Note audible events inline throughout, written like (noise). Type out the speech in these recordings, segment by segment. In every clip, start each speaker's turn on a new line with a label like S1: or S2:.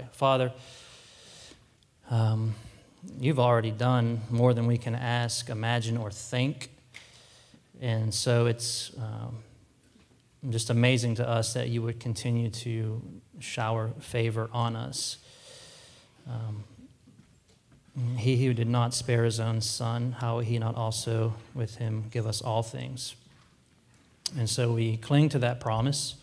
S1: pray. Father, um, you've already done more than we can ask, imagine, or think. And so it's um, just amazing to us that you would continue to shower favor on us. Um, he who did not spare his own son, how will he not also with him give us all things? And so we cling to that promise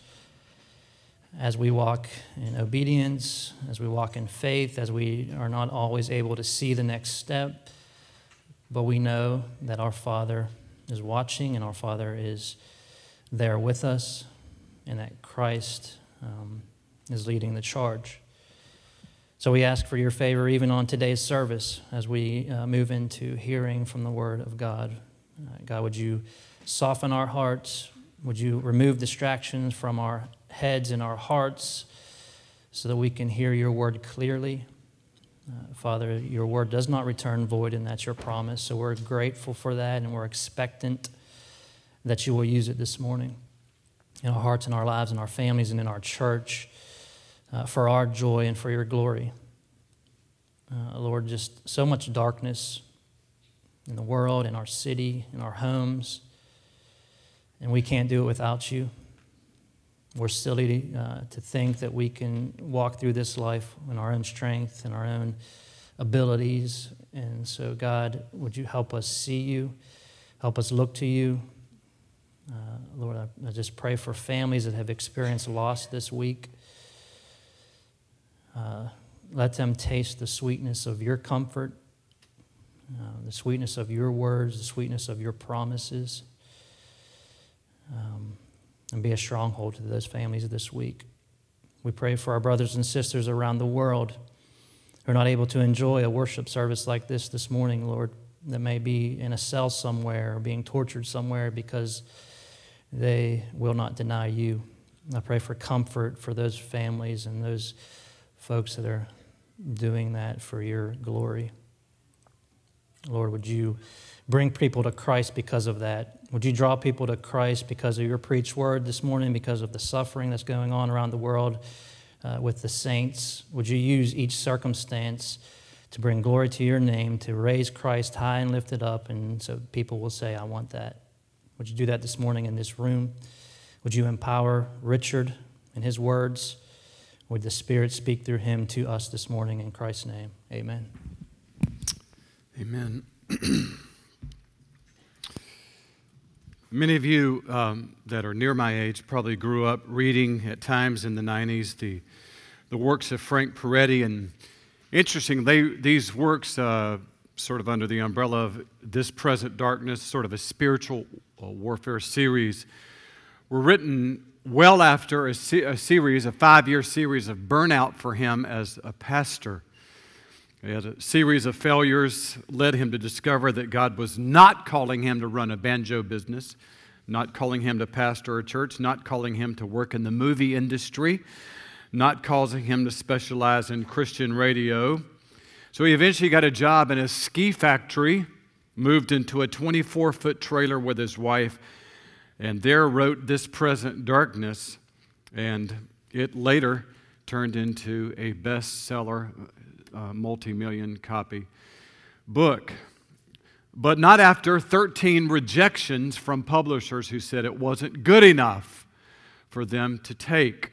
S1: as we walk in obedience, as we walk in faith, as we are not always able to see the next step, but we know that our Father is watching and our Father is there with us, and that Christ um, is leading the charge. So we ask for your favor even on today's service as we uh, move into hearing from the Word of God. Uh, God, would you soften our hearts? Would you remove distractions from our heads and our hearts so that we can hear your word clearly. Uh, Father, your word does not return void, and that's your promise. So we're grateful for that, and we're expectant that you will use it this morning in our hearts and our lives and our families and in our church uh, for our joy and for your glory. Uh, Lord, just so much darkness in the world, in our city, in our homes, and we can't do it without you. We're silly uh, to think that we can walk through this life in our own strength and our own abilities. And so, God, would you help us see you? Help us look to you. Uh, Lord, I, I, just pray for families that have experienced loss this week. Uh, let them taste the sweetness of your comfort, uh, the sweetness of your words, the sweetness of your promises. Um, and be a stronghold to those families this week. We pray for our brothers and sisters around the world who are not able to enjoy a worship service like this this morning, Lord, that may be in a cell somewhere or being tortured somewhere because they will not deny you. I pray for comfort for those families and those folks that are doing that for your glory. Lord, would you bring people to Christ because of that? Would you draw people to Christ because of your preached word this morning, because of the suffering that's going on around the world uh, with the saints? Would you use each circumstance to bring glory to your name, to raise Christ high and lifted up, and so people will say, I want that? Would you do that this morning in this room? Would you empower Richard in his words? Would the Spirit speak through him to us this morning in Christ's name? Amen.
S2: Amen. (clears throat) Many of you um, that are near my age probably grew up reading at times in the 90s the, the works of Frank Peretti. And interesting, they, these works, uh, sort of under the umbrella of This Present Darkness, sort of a spiritual uh, warfare series, were written well after a, se- a series, a five year series of burnout for him as a pastor. He had a series of failures led him to discover that God was not calling him to run a banjo business, not calling him to pastor a church, not calling him to work in the movie industry, not causing him to specialize in Christian radio. So he eventually got a job in a ski factory, moved into a 24 foot trailer with his wife, and there wrote This Present Darkness, and it later turned into a bestseller uh, multi million copy book. But not after 13 rejections from publishers who said it wasn't good enough for them to take.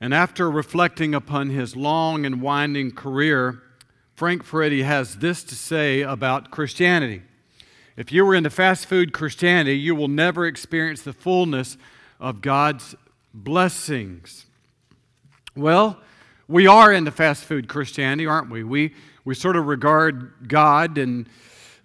S2: And after reflecting upon his long and winding career, Frank Peretti has this to say about Christianity. If you were into fast food Christianity, you will never experience the fullness of God's blessings. Well, we are into fast food Christianity, aren't we? We, we sort of regard God and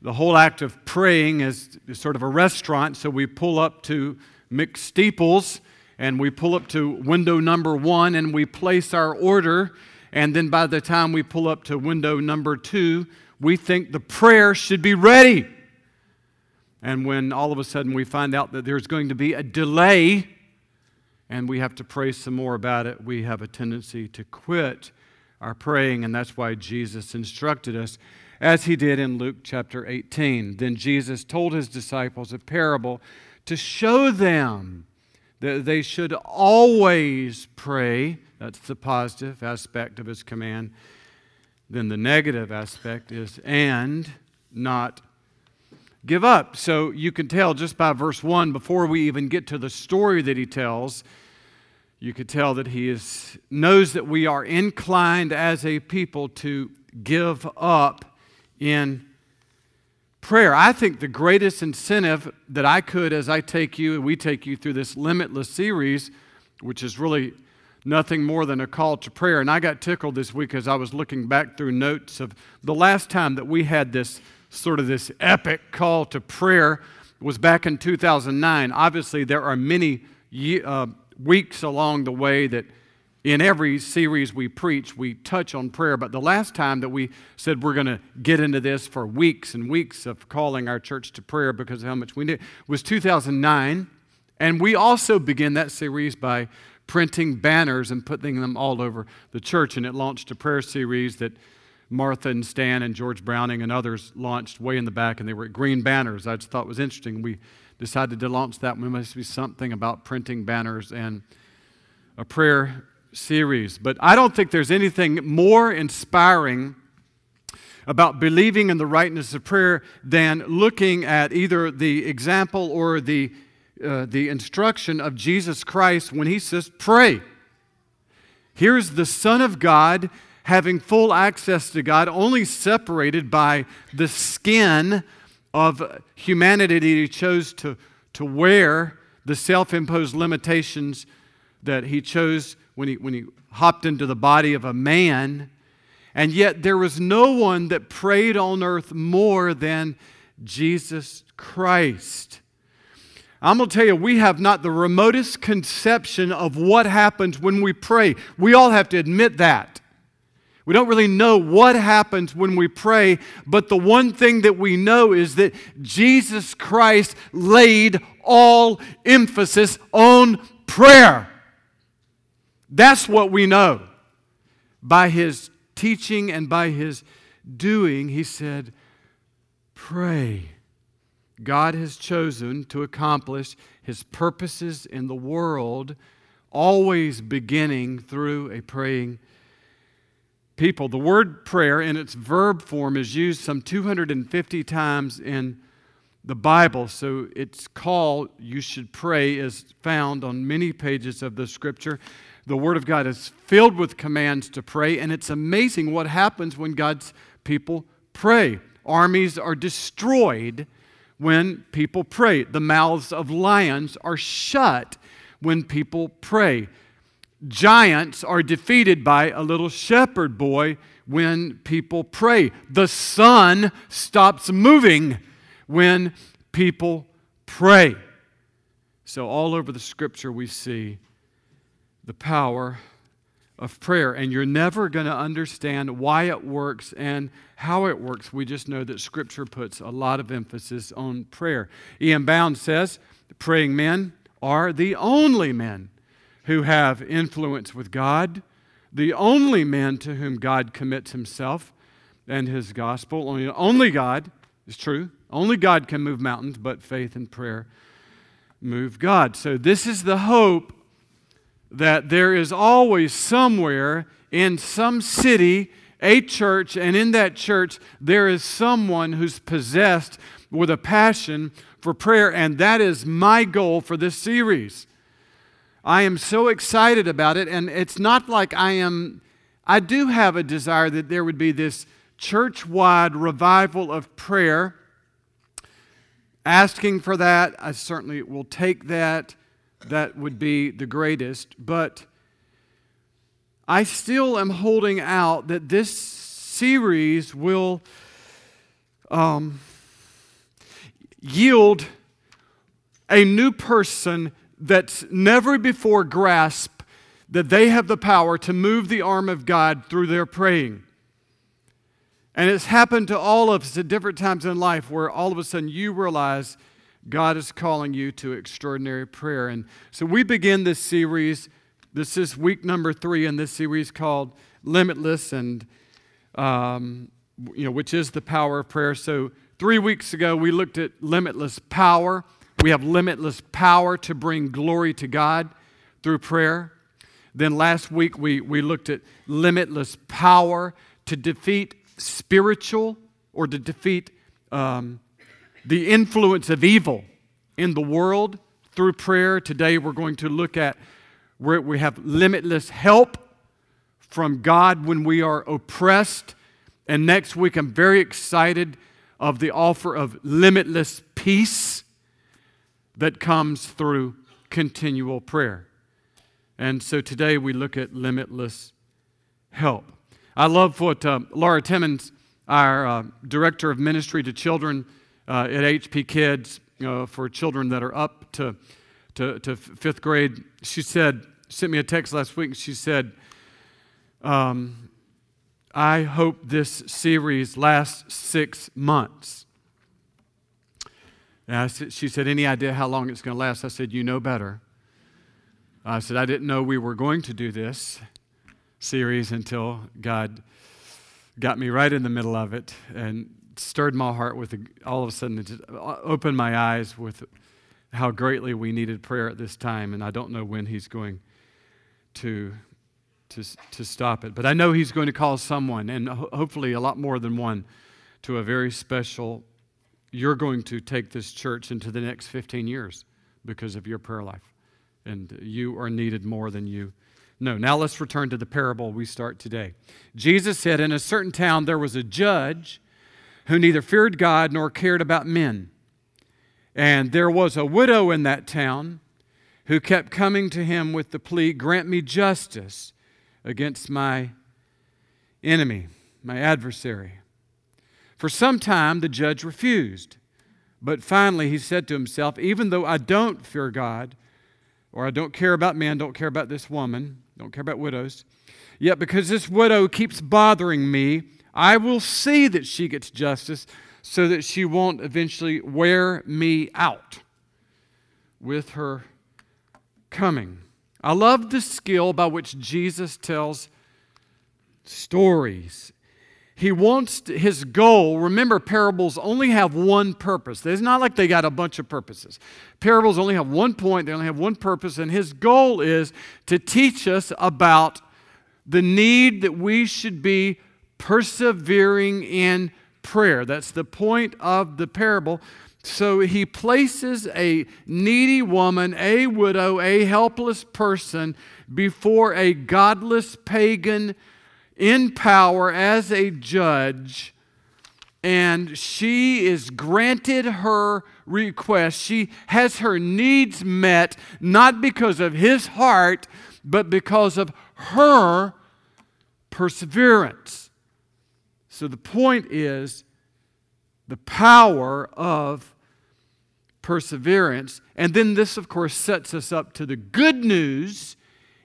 S2: the whole act of praying as, sort of a restaurant. So we pull up to McSteeples and we pull up to window number one and we place our order. And then by the time we pull up to window number two, we think the prayer should be ready. And when all of a sudden we find out that there's going to be a delay, and we have to pray some more about it, we have a tendency to quit our praying, and that's why Jesus instructed us, as he did in Luke chapter 18. Then Jesus told his disciples a parable to show them that they should always pray. That's the positive aspect of his command. Then the negative aspect is, and not give up. So you can tell just by verse 1, before we even get to the story that he tells, you could tell that he is, knows that we are inclined as a people to give up in prayer. I think the greatest incentive that I could, as I take you and we take you through this limitless series, which is really nothing more than a call to prayer. And I got tickled this week as I was looking back through notes of the last time that we had this sort of this epic call to prayer was back in 2009. Obviously, there are many uh, weeks along the way that in every series we preach, we touch on prayer. But the last time that we said we're going to get into this for weeks and weeks of calling our church to prayer because of how much we need was 2009. And we also began that series by printing banners and putting them all over the church. And it launched a prayer series that Martha and Stan and George Browning and others launched way in the back, and they were green banners. I just thought was interesting. We decided to launch that. We must be something about printing banners and a prayer series. But I don't think there's anything more inspiring about believing in the rightness of prayer than looking at either the example or the, uh, the instruction of Jesus Christ when he says, Pray. Here's the Son of God having full access to God, only separated by the skin of humanity that he chose to, to wear, the self imposed limitations that he chose when he, when he hopped into the body of a man. And yet there was no one that prayed on earth more than Jesus Christ. I'm going to tell you, we have not the remotest conception of what happens when we pray. We all have to admit that. We don't really know what happens when we pray, but the one thing that we know is that Jesus Christ laid all emphasis on prayer. That's what we know. By his teaching and by his doing, he said, Pray. God has chosen to accomplish his purposes in the world, always beginning through a praying people. The word prayer in its verb form is used some 250 times in the Bible. So its call, you should pray, is found on many pages of the scripture. The Word of God is filled with commands to pray, and it's amazing what happens when God's people pray. Armies are destroyed when people pray, the mouths of lions are shut when people pray giants are defeated by a little shepherd boy when people pray. The sun stops moving when people pray. So, all over the scripture, we see the power of prayer. And you're never going to understand why it works and how it works. We just know that scripture puts a lot of emphasis on prayer. E.M. Bounds says, praying men are the only men who have influence with God, the only man to whom God commits himself and his gospel. Only, only God is true. Only God can move mountains, but faith and prayer move God. So, this is the hope that there is always somewhere in some city a church, and in that church there is someone who's possessed with a passion for prayer, and that is my goal for this series. I am so excited about it. And it's not like I am, I do have a desire that there would be this church wide revival of prayer. Asking for that, I certainly will take that. That would be the greatest. But I still am holding out that this series will um, yield a new person that's never before grasped that they have the power to move the arm of God through their praying. And it's happened to all of us at different times in life where all of a sudden you realize God is calling you to extraordinary prayer. And so we begin this series. This is week number three in this series called Limitless, and um, you know, which is the power of prayer. So three weeks ago we looked at limitless power. We have limitless power to bring glory to God through prayer. Then last week we, we looked at limitless power to defeat spiritual or to defeat um, the influence of evil in the world through prayer. Today we're going to look at where we have limitless help from God when we are oppressed. And next week I'm very excited of the offer of limitless peace that comes through continual prayer. And so today we look at limitless help. I love what uh, Laura Timmons, our uh, director of ministry to children uh, at HP Kids uh, for children that are up to, to, to, fifth grade, she said, sent me a text last week. She said, um, I hope this series lasts six months. Said, she said, Any idea how long it's going to last? I said, You know better. I said, I didn't know we were going to do this series until God got me right in the middle of it and stirred my heart with a, all of a sudden it just uh, opened my eyes with how greatly we needed prayer at this time and i don't know when he's going to to, to stop it but i know he's going to call someone and ho- hopefully a lot more than one to a very special you're going to take this church into the next 15 years because of your prayer life and you are needed more than you no, now let's return to the parable we start today. Jesus said, In a certain town there was a judge who neither feared God nor cared about men. And there was a widow in that town who kept coming to him with the plea, Grant me justice against my enemy, my adversary. For some time the judge refused. But finally he said to himself, Even though I don't fear God, or I don't care about men, don't care about this woman, don't care about widows. Yet because this widow keeps bothering me, I will see that she gets justice so that she won't eventually wear me out with her coming. I love the skill by which Jesus tells stories. He wants to, his goal. Remember, parables only have one purpose. It's not like they got a bunch of purposes. Parables only have one point, they only have one purpose, and his goal is to teach us about the need that we should be persevering in prayer. That's the point of the parable. So he places a needy woman, a widow, a helpless person before a godless pagan in power as a judge, and she is granted her request. She has her needs met, not because of his heart, but because of her perseverance. So the point is the power of perseverance. And then this, of course, sets us up to the good news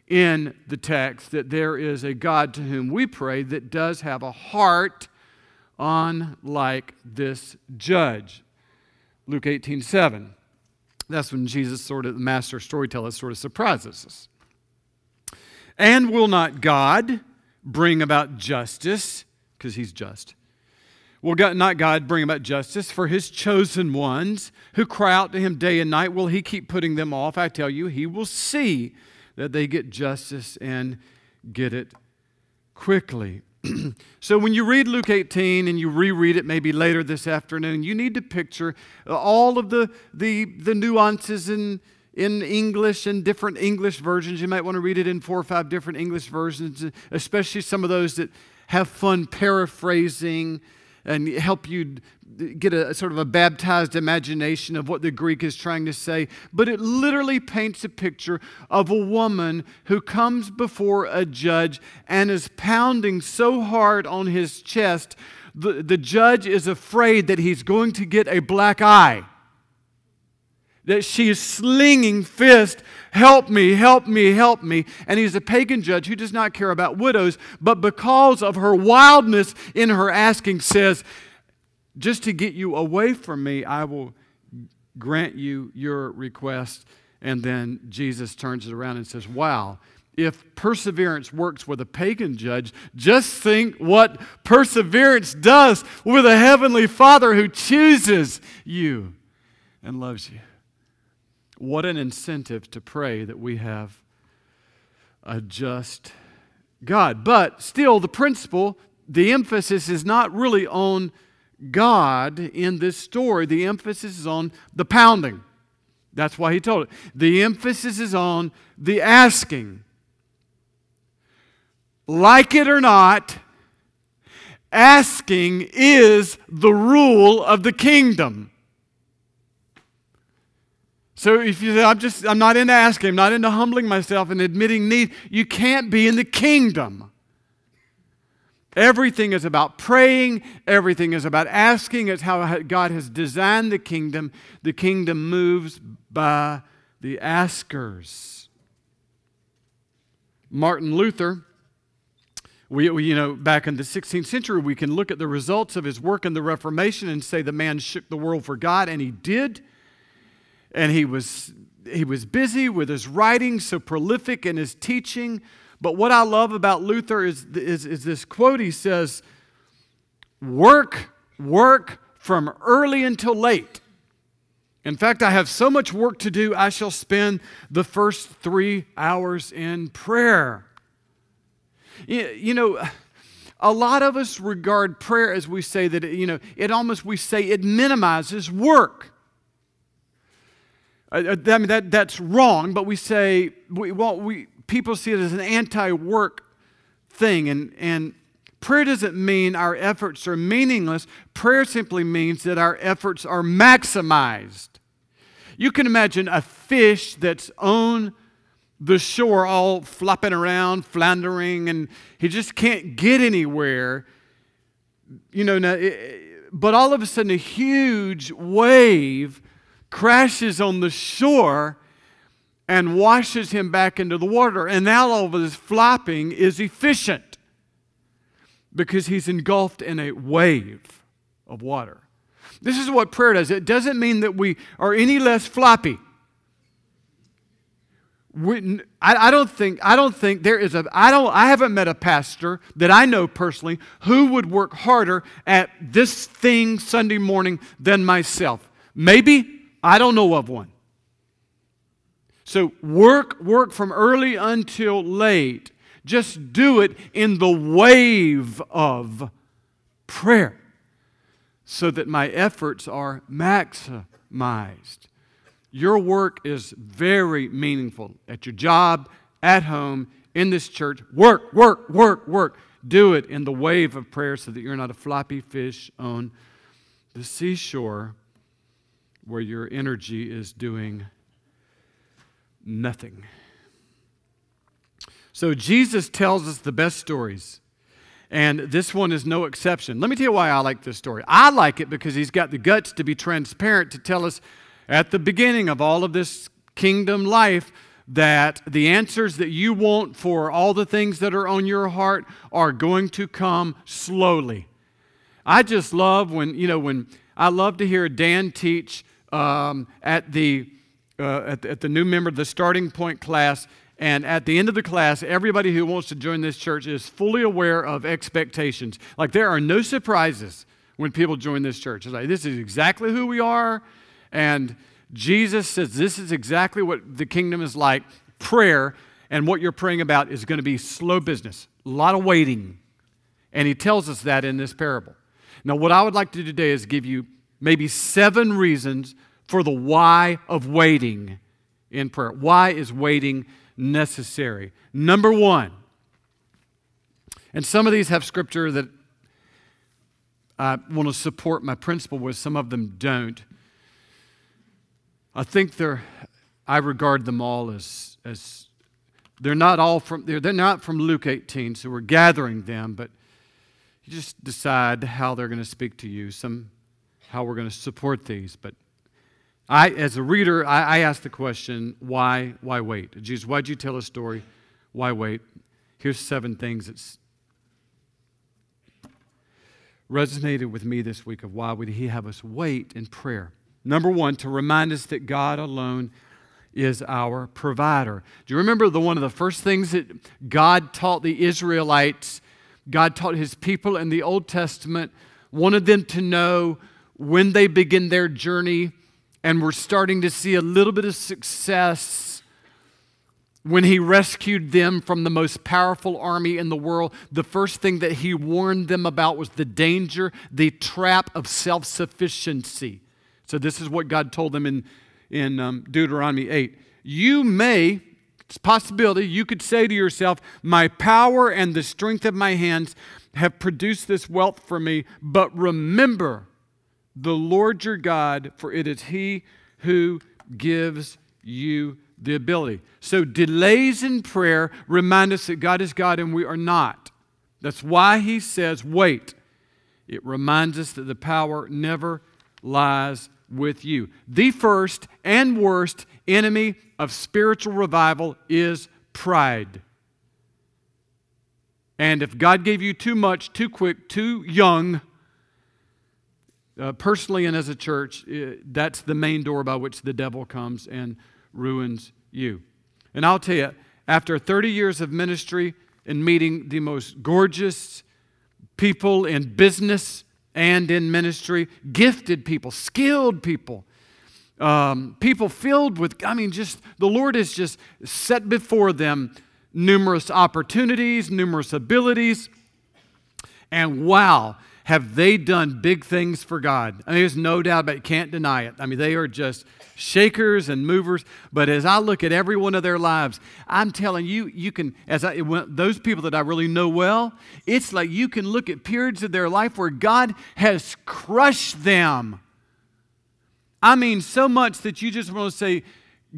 S2: in the text that there is a God to whom we pray that does have a heart unlike this judge. Luke 18 7. That's when Jesus, sort of, the master storyteller, sort of surprises us. And will not God bring about justice? Because he's just. Will not God bring about justice for his chosen ones who cry out to him day and night? Will he keep putting them off? I tell you, he will see that they get justice and get it quickly. (clears throat) so when you read Luke 18 and you reread it maybe later this afternoon, you need to picture all of the, the, the nuances in, in English and different English versions. You might want to read it in four or five different English versions, especially some of those that have fun paraphrasing and help you get a sort of a baptized imagination of what the Greek is trying to say. But it literally paints a picture of a woman who comes before a judge and is pounding so hard on his chest, the, the judge is afraid that he's going to get a black eye that she is slinging fist help me help me help me and he's a pagan judge who does not care about widows but because of her wildness in her asking says just to get you away from me i will grant you your request and then jesus turns it around and says wow if perseverance works with a pagan judge, just think what perseverance does with a heavenly Father who chooses you and loves you. What an incentive to pray that we have a just God. But still, the principle, the emphasis is not really on God in this story. The emphasis is on the pounding. That's why he told it. The emphasis is on the asking. Like it or not, asking is the rule of the kingdom. So if you say, I'm just, I'm not into asking, I'm not into humbling myself and admitting need, you can't be in the kingdom. Everything is about praying, everything is about asking. It's how God has designed the kingdom. The kingdom moves by the askers. Martin Luther we, we, you know, back in the 16th century, we can look at the results of his work in the Reformation and say the man shook the world for God, and he did. And he was, he was busy with his writing, so prolific in his teaching. But what I love about Luther is, is, is this quote he says, Work, work from early until late. In fact, I have so much work to do, I shall spend the first three hours in prayer. You know, a lot of us regard prayer as we say that, you know, it almost, we say it minimizes work. I mean, that, that's wrong, but we say, we, well, we, people see it as an anti work thing. And, and prayer doesn't mean our efforts are meaningless, prayer simply means that our efforts are maximized. You can imagine a fish that's on the shore all flopping around, floundering, and he just can't get anywhere. You know, now, it, but all of a sudden, a huge wave crashes on the shore and washes him back into the water. And now all of his flopping is efficient because he's engulfed in a wave of water. This is what prayer does. It doesn't mean that we are any less floppy. We, I, I, don't think I don't think there is a I don't I haven't met a pastor that I know personally who would work harder at this thing Sunday morning than myself. Maybe I don't know of one. So work work from early until late. Just do it in the wave of prayer so that my efforts are maximized. Your work is very meaningful at your job, at home, in this church. Work, work, work, work. Do it in the wave of prayer so that you're not a floppy fish on the seashore where your energy is doing nothing. So Jesus tells us the best stories. And this one is no exception. Let me tell you why I like this story. I like it because he's got the guts to be transparent to tell us at the beginning of all of this kingdom life that the answers that you want for all the things that are on your heart are going to come slowly. I just love when, you know, when I love to hear Dan teach um, at, the, uh, at, at the new member, the starting point class. And at the end of the class, everybody who wants to join this church is fully aware of expectations. Like there are no surprises when people join this church. It's like, this is exactly who we are. And Jesus says this is exactly what the kingdom is like prayer, and what you're praying about is going to be slow business, a lot of waiting. And he tells us that in this parable. Now, what I would like to do today is give you maybe seven reasons for the why of waiting in prayer. Why is waiting necessary? Number one, and some of these have scripture that I want to support my principle with, some of them don't. I think they're, I regard them all as, as they're not all from, they're, they're not from Luke 18, so we're gathering them, but you just decide how they're going to speak to you, some, how we're going to support these. But I, as a reader, I, I ask the question, why, why wait? Jesus, why'd you tell a story? Why wait? Here's seven things that resonated with me this week of why would he have us wait in prayer. Number one, to remind us that God alone is our provider. Do you remember the one of the first things that God taught the Israelites? God taught his people in the Old Testament, wanted them to know when they begin their journey, and we're starting to see a little bit of success when he rescued them from the most powerful army in the world, the first thing that he warned them about was the danger, the trap of self sufficiency. So, this is what God told them in, in um, Deuteronomy 8. You may, it's a possibility, you could say to yourself, My power and the strength of my hands have produced this wealth for me, but remember the Lord your God, for it is he who gives you the ability. So, delays in prayer remind us that God is God and we are not. That's why he says, wait. It reminds us that the power never lies with you. The first and worst enemy of spiritual revival is pride. And if God gave you too much, too quick, too young, uh, personally and as a church, uh, that's the main door by which the devil comes and ruins you. And I'll tell you, after 30 years of ministry and meeting the most gorgeous people in business and in ministry, gifted people, skilled people, um, people filled with, I mean, just the Lord has just set before them numerous opportunities, numerous abilities. And wow, have they done big things for God? I mean, there's no doubt about it. Can't deny it. I mean, they are just shakers and movers. But as I look at every one of their lives, I'm telling you, you can, as I, those people that I really know well, it's like you can look at periods of their life where God has crushed them. I mean, so much that you just want to say,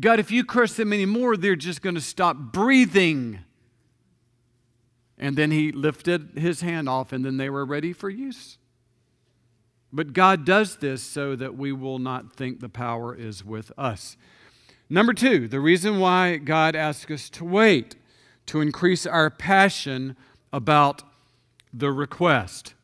S2: God, if you crush them anymore, they're just going to stop breathing. And then he lifted his hand off, and then they were ready for use. But God does this so that we will not think the power is with us. Number two, the reason why God asks us to wait to increase our passion about the request.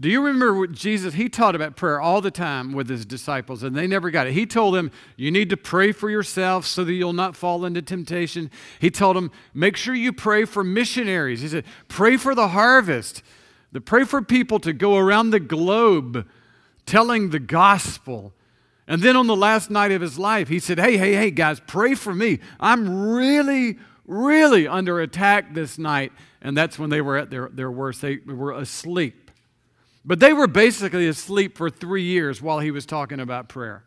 S2: Do you remember what Jesus, he taught about prayer all the time with his disciples, and they never got it. He told them, You need to pray for yourself so that you'll not fall into temptation. He told them, Make sure you pray for missionaries. He said, Pray for the harvest. The pray for people to go around the globe telling the gospel. And then on the last night of his life, he said, Hey, hey, hey, guys, pray for me. I'm really, really under attack this night. And that's when they were at their, their worst. They were asleep. But they were basically asleep for three years while he was talking about prayer.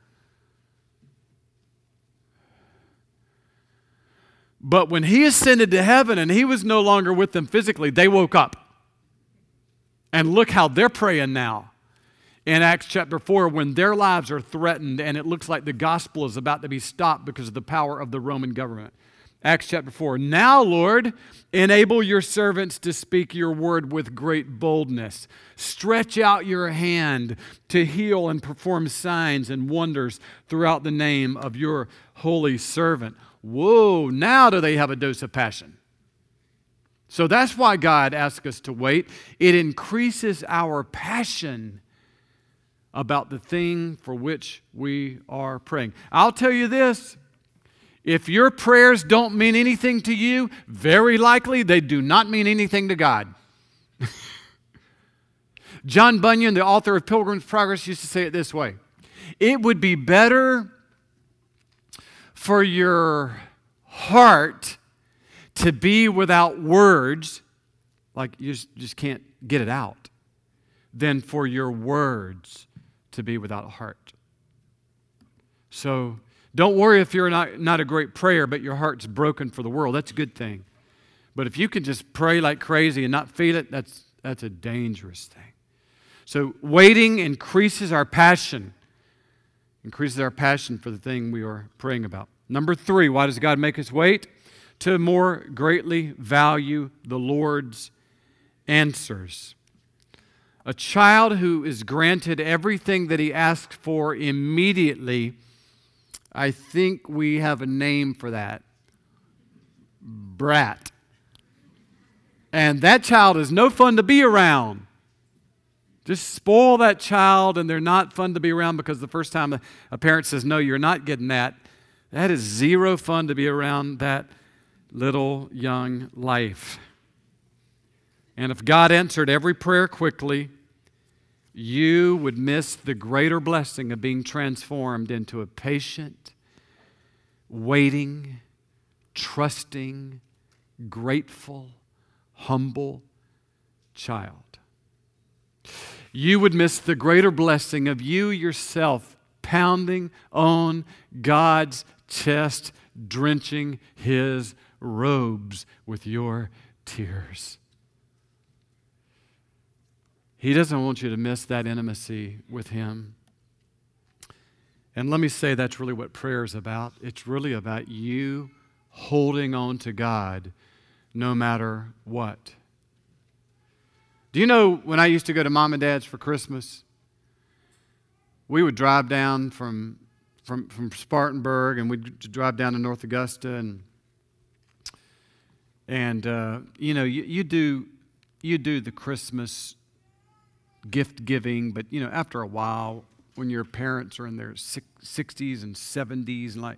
S2: But when he ascended to heaven and he was no longer with them physically, they woke up. And look how they're praying now. In Acts chapter 4, when their lives are threatened and it looks like the gospel is about to be stopped because of the power of the Roman government. Acts chapter 4. Now, Lord, enable your servants to speak your word with great boldness. Stretch out your hand to heal and perform signs and wonders throughout the name of your holy servant. Whoa, now do they have a dose of passion? So that's why God asks us to wait. It increases our passion about the thing for which we are praying. I'll tell you this if your prayers don't mean anything to you, very likely they do not mean anything to God. (laughs) John Bunyan, the author of Pilgrim's Progress, used to say it this way It would be better for your heart to be without words, like you just can't get it out, than for your words to be without heart. So, don't worry if you're not, not a great prayer, but your heart's broken for the world. That's a good thing. But if you can just pray like crazy and not feel it, that's, that's a dangerous thing. So waiting increases our passion, increases our passion for the thing we are praying about. Number three, why does God make us wait? To more greatly value the Lord's answers. A child who is granted everything that he asks for immediately I think we have a name for that brat. And that child is no fun to be around. Just spoil that child, and they're not fun to be around because the first time a parent says, No, you're not getting that, that is zero fun to be around that little young life. And if God answered every prayer quickly, you would miss the greater blessing of being transformed into a patient, waiting, trusting, grateful, humble child. You would miss the greater blessing of you yourself pounding on God's chest, drenching his robes with your tears. He doesn't want you to miss that intimacy with him. And let me say that's really what prayer is about. It's really about you holding on to God no matter what. Do you know when I used to go to mom and dad's for Christmas? We would drive down from, from, from Spartanburg and we'd drive down to North Augusta and and uh, you know you, you do you do the Christmas gift giving, but you know after a while when your parents are in their 60s and 70s and like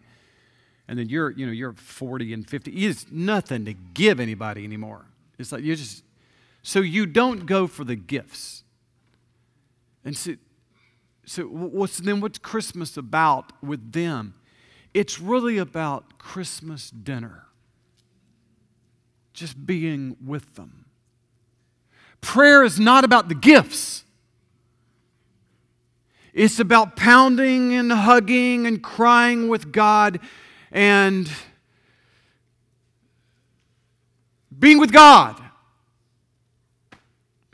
S2: and then you're you know you're 40 and 50 it's nothing to give anybody anymore. It's like you just so you don't go for the gifts. And so so what's then what's christmas about with them? It's really about christmas dinner. Just being with them prayer is not about the gifts it's about pounding and hugging and crying with God and being with God.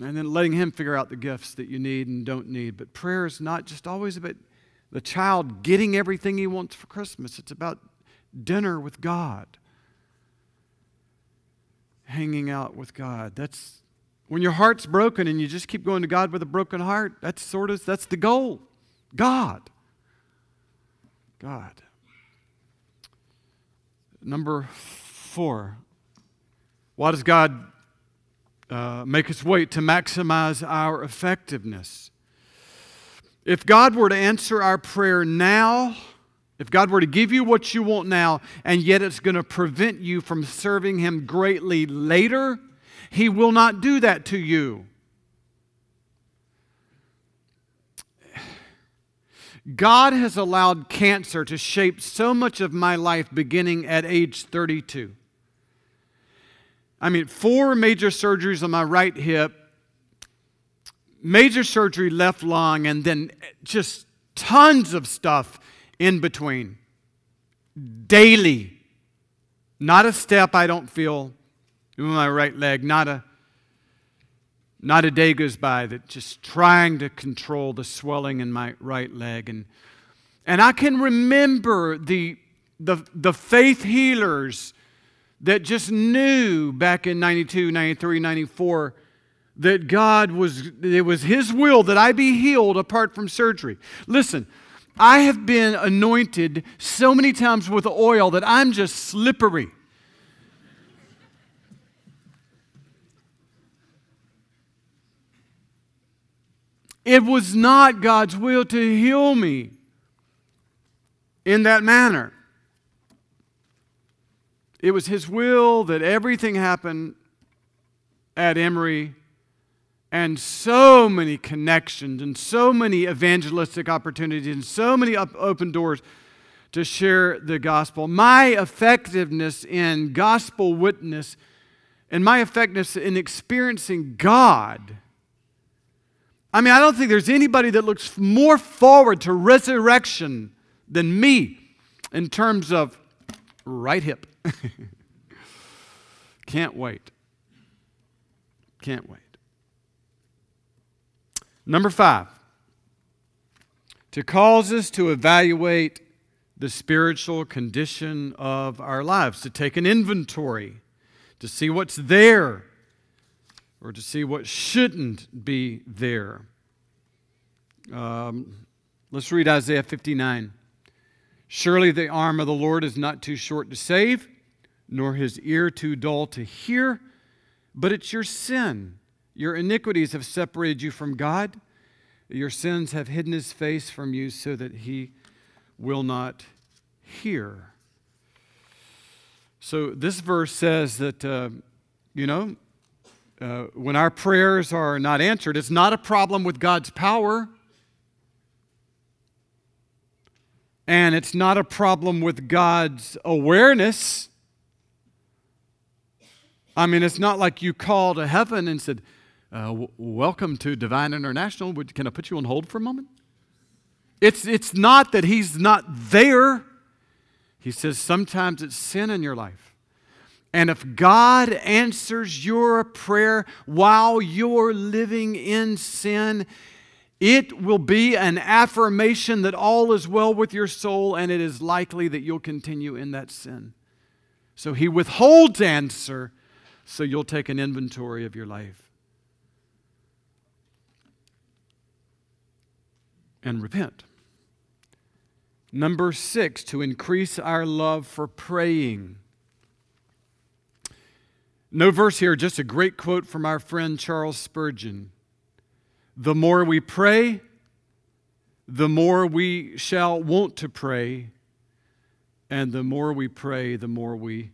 S2: And then letting Him figure out the gifts that you need and don't need. But prayer is not just always about the child getting everything he wants for Christmas, it's about dinner with God, hanging out with God. That's when your heart's broken and you just keep going to God with a broken heart, that's sort of that's the goal. God. God. Number four, why does God uh, make us wait to maximize our effectiveness? If God were to answer our prayer now, if God were to give you what you want now, and yet it's going to prevent you from serving Him greatly later, He will not do that to you. God has allowed cancer to shape so much of my life beginning at age 32. I mean, four major surgeries on my right hip, major surgery left lung, and then just tons of stuff in between. Daily. Not a step I don't feel in my right leg, not a not a day goes by that just trying to control the swelling in my right leg. And, and I can remember the, the, the faith healers that just knew back in 92, 93, 94 that God was, it was His will that I be healed apart from surgery. Listen, I have been anointed so many times with oil that I'm just slippery. It was not God's will to heal me in that manner. It was His will that everything happened at Emory and so many connections and so many evangelistic opportunities and so many open doors to share the gospel. My effectiveness in gospel witness and my effectiveness in experiencing God I mean, I don't think there's anybody that looks more forward to resurrection than me in terms of right hip. (laughs) Can't wait. Can't wait. Number five, to cause us to evaluate the spiritual condition of our lives, to take an inventory, to see what's there or to see what shouldn't be there. Um, let's read Isaiah 59. Surely the arm of the Lord is not too short to save, nor his ear too dull to hear, but it's your sin. Your iniquities have separated you from God. Your sins have hidden his face from you so that he will not hear. So this verse says that, uh, you know, uh, when our prayers are not answered, it's not a problem with God's power. And it's not a problem with God's awareness I mean, it's not like you called to heaven and said, uh, w- Welcome to Divine International. Would, can I put you on hold for a moment? It's, it's not that He's not there. He says sometimes it's sin in your life. And if God answers your prayer while you're living in sin, it will be an affirmation that all is well with your soul, and it is likely that you'll continue in that sin. So he withholds answer so you'll take an inventory of your life and repent. Number six, to increase our love for praying. No verse here, just a great quote from our friend Charles Spurgeon. The more we pray, the more we shall want to pray, and the more we pray, the more we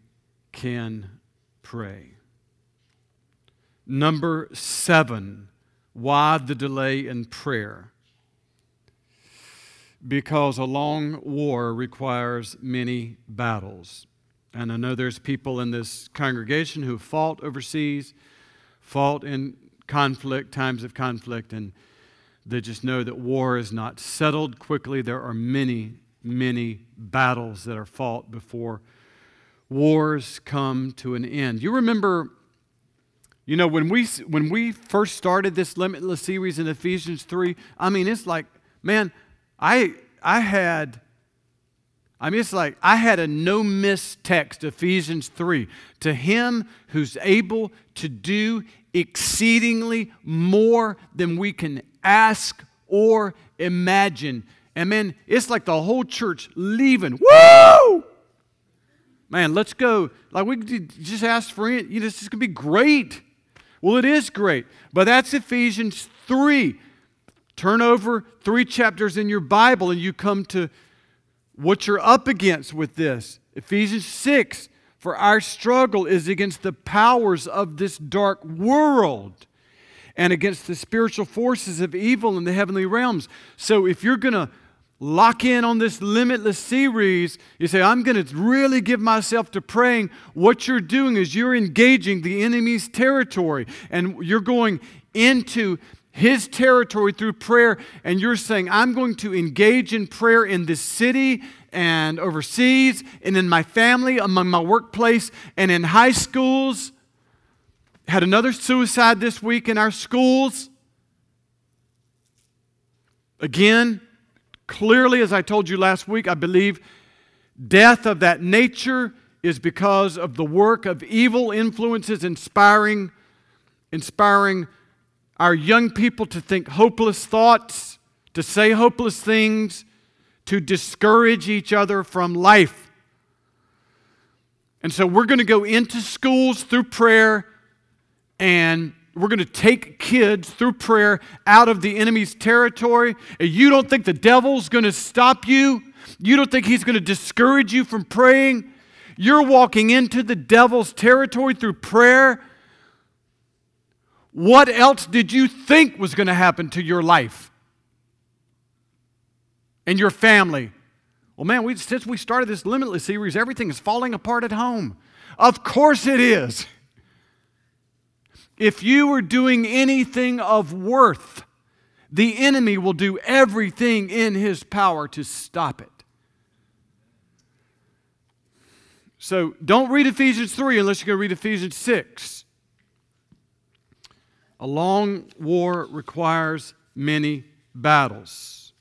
S2: can pray. Number seven, why the delay in prayer? Because a long war requires many battles. And I know there's people in this congregation who fought overseas, fought in conflict, times of conflict, and they just know that war is not settled quickly. There are many, many battles that are fought before wars come to an end. You remember, you know, when we when we first started this limitless series in Ephesians 3, I mean, it's like, man, I I had I mean, it's like I had a no miss text, Ephesians 3. To him who's able to do exceedingly more than we can ask or imagine. And man, it's like the whole church leaving. Woo! Man, let's go. Like we just asked for it. You know, this is to be great. Well, it is great. But that's Ephesians 3. Turn over three chapters in your Bible and you come to what you're up against with this. Ephesians 6 For our struggle is against the powers of this dark world and against the spiritual forces of evil in the heavenly realms. So if you're going to lock in on this limitless series, you say, I'm going to really give myself to praying. What you're doing is you're engaging the enemy's territory and you're going into his territory through prayer, and you're saying, I'm going to engage in prayer in this city and overseas, and in my family, among my workplace, and in high schools. Had another suicide this week in our schools. Again, clearly, as I told you last week, I believe death of that nature is because of the work of evil influences inspiring, inspiring our young people to think hopeless thoughts, to say hopeless things, to discourage each other from life. And so we're going to go into schools through prayer and we're going to take kids through prayer out of the enemy's territory. You don't think the devil's going to stop you? You don't think he's going to discourage you from praying? You're walking into the devil's territory through prayer what else did you think was going to happen to your life and your family? Well, man, we, since we started this Limitless series, everything is falling apart at home. Of course it is. If you were doing anything of worth, the enemy will do everything in his power to stop it. So don't read Ephesians 3 unless you're going to read Ephesians 6. A long war requires many battles.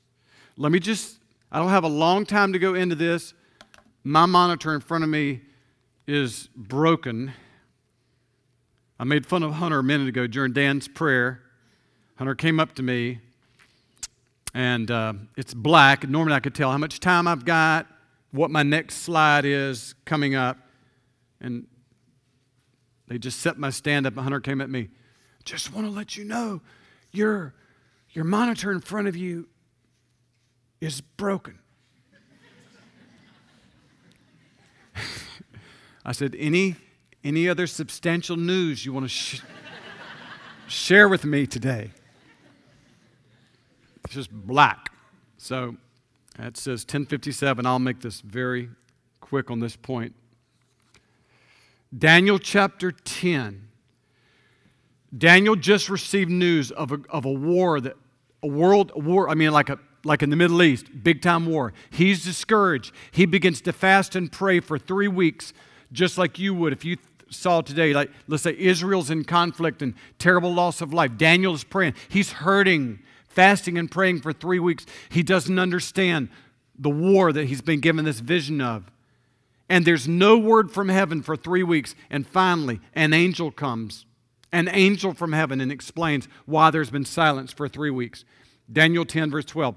S2: Let me just, I don't have a long time to go into this. My monitor in front of me is broken. I made fun of Hunter a minute ago during Dan's prayer. Hunter came up to me, and uh, it's black. Normally, I could tell how much time I've got, what my next slide is coming up. And they just set my stand up, Hunter came at me just want to let you know your, your monitor in front of you is broken. (laughs) I said, any, any other substantial news you want to sh- share with me today? It's just black. So that says 1057. I'll make this very quick on this point. Daniel chapter 10. Daniel just received news of a, of a war that a world war, I mean like a like in the Middle East, big time war. He's discouraged. He begins to fast and pray for 3 weeks just like you would if you saw today like let's say Israel's in conflict and terrible loss of life. Daniel is praying. He's hurting, fasting and praying for 3 weeks. He doesn't understand the war that he's been given this vision of. And there's no word from heaven for 3 weeks and finally an angel comes an angel from heaven and explains why there's been silence for three weeks. Daniel 10, verse 12.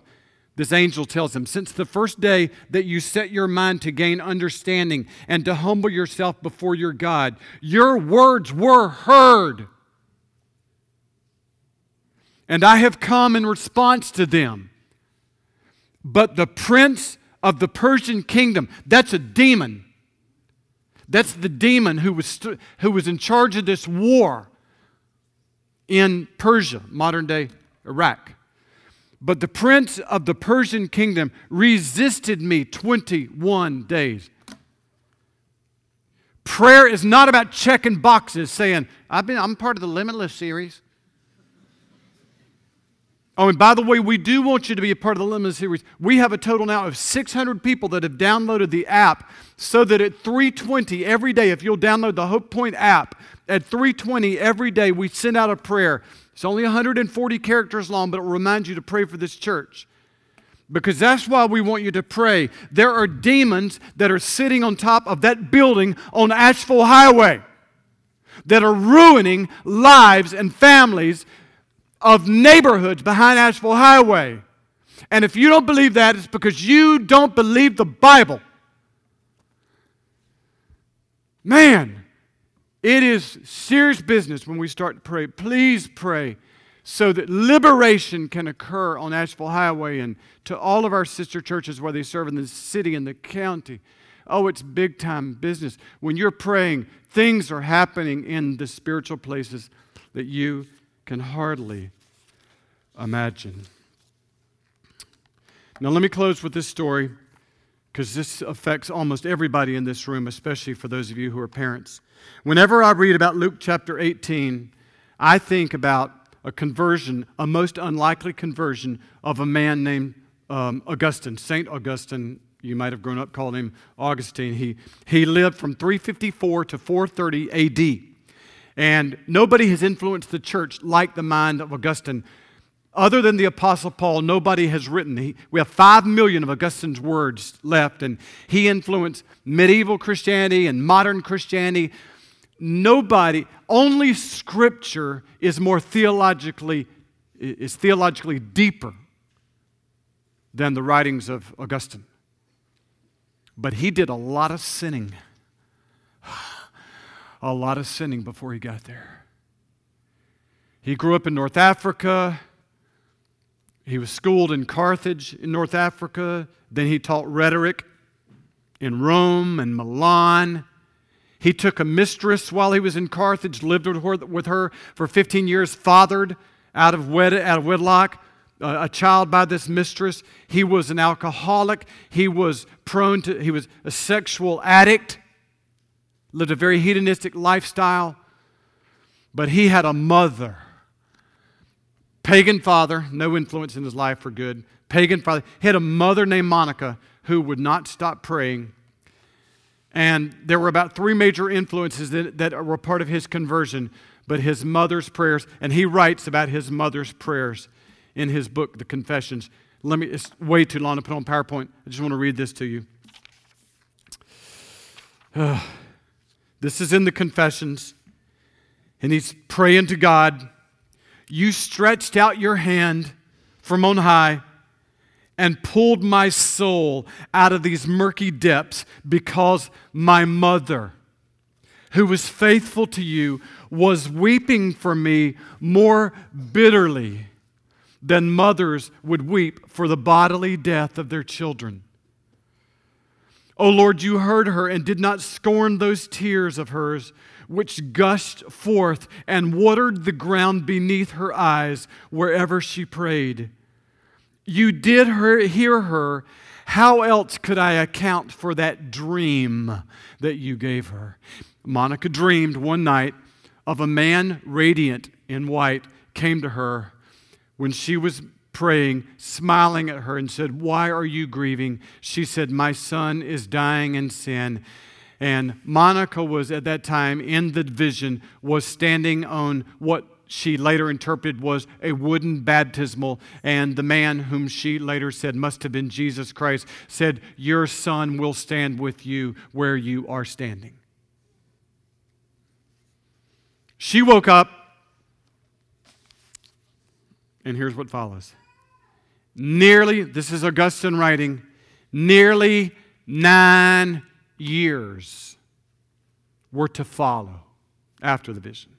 S2: This angel tells him, Since the first day that you set your mind to gain understanding and to humble yourself before your God, your words were heard. And I have come in response to them. But the prince of the Persian kingdom, that's a demon. That's the demon who was, who was in charge of this war in Persia, modern day Iraq. But the prince of the Persian kingdom resisted me 21 days. Prayer is not about checking boxes saying, I've been, I'm part of the Limitless series. Oh, and by the way, we do want you to be a part of the Limitless series. We have a total now of 600 people that have downloaded the app so that at 320 every day, if you'll download the Hope Point app, at 320 every day we send out a prayer. It's only 140 characters long, but it will remind you to pray for this church. Because that's why we want you to pray. There are demons that are sitting on top of that building on Asheville Highway that are ruining lives and families of neighborhoods behind Asheville Highway. And if you don't believe that, it's because you don't believe the Bible. Man, it is serious business when we start to pray. Please pray so that liberation can occur on Asheville Highway and to all of our sister churches where they serve in the city and the county. Oh, it's big time business. When you're praying, things are happening in the spiritual places that you can hardly imagine. Now, let me close with this story because this affects almost everybody in this room, especially for those of you who are parents. Whenever I read about Luke chapter 18, I think about a conversion, a most unlikely conversion of a man named um, Augustine, St. Augustine. You might have grown up calling him Augustine. He, he lived from 354 to 430 AD. And nobody has influenced the church like the mind of Augustine. Other than the Apostle Paul, nobody has written. He, we have five million of Augustine's words left, and he influenced medieval Christianity and modern Christianity nobody, only Scripture is more theologically, is theologically deeper than the writings of Augustine. But he did a lot of sinning. (sighs) A lot of sinning before he got there. He grew up in North Africa. He was schooled in Carthage in North Africa. Then he taught rhetoric in Rome and Milan. He took a mistress while he was in Carthage, lived with her, for 15 years, fathered out of, wed- out of wedlock a child by this mistress. He was an alcoholic. He was prone to, he was a sexual addict, lived a very hedonistic lifestyle. But he had a mother, pagan father, no influence in his life for good, pagan father. He had a mother named Monica who would not stop praying and there were about three major influences that, that were part of his conversion, but his mother's prayers, and he writes about his mother's prayers in his book, The Confessions. Let me, it's way too long to put on PowerPoint. I just want to read this to you. Uh, (sighs) this is in the Confessions, and he's praying to God. You stretched out your hand from on high and pulled my soul out of these murky depths because my mother, who was faithful to you, was weeping for me more bitterly than mothers would weep for the bodily death of their children. O Lord, you heard her and did not scorn those tears of hers which gushed forth and watered the ground beneath her eyes wherever she prayed. You did her, hear her How else could I account for that dream that you gave her? Monica dreamed one night of a man radiant in white came to her when she was praying, smiling at her, and said, Why are you grieving? She said, My son is dying in sin. And Monica was at that time in the vision, was standing on what she later interpreted was a wooden baptismal. And the man whom she later said must have been Jesus Christ said, Your son will stand with you where you are standing. She woke up, and here's what follows. Nearly, this is Augustine writing, nearly nine years were to follow after the vision.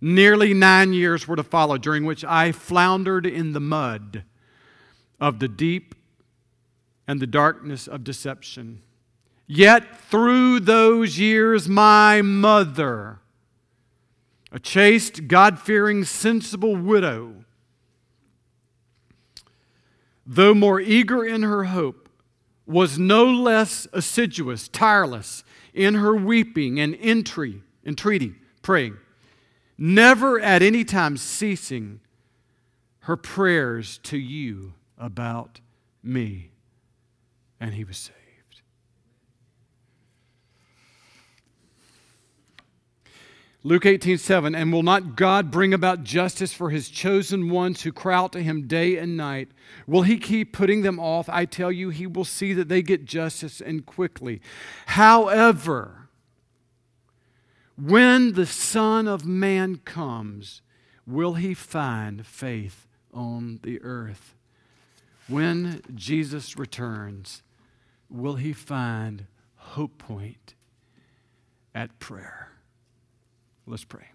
S2: Nearly nine years were to follow, during which I floundered in the mud of the deep and the darkness of deception. Yet through those years, my mother, a chaste, God fearing, sensible widow, though more eager in her hope, was no less assiduous, tireless in her weeping and entreaty, entreaty, praying, never at any time ceasing her prayers to you about me. And he was saved. Luke 18, 7, and will not God bring about justice for his chosen ones who cry out to him day and night? Will he keep putting them off? I tell you, he will see that they get justice and quickly. However, when the Son of Man comes, will he find faith on the earth? When Jesus returns, will he find hope point at prayer? Let's pray.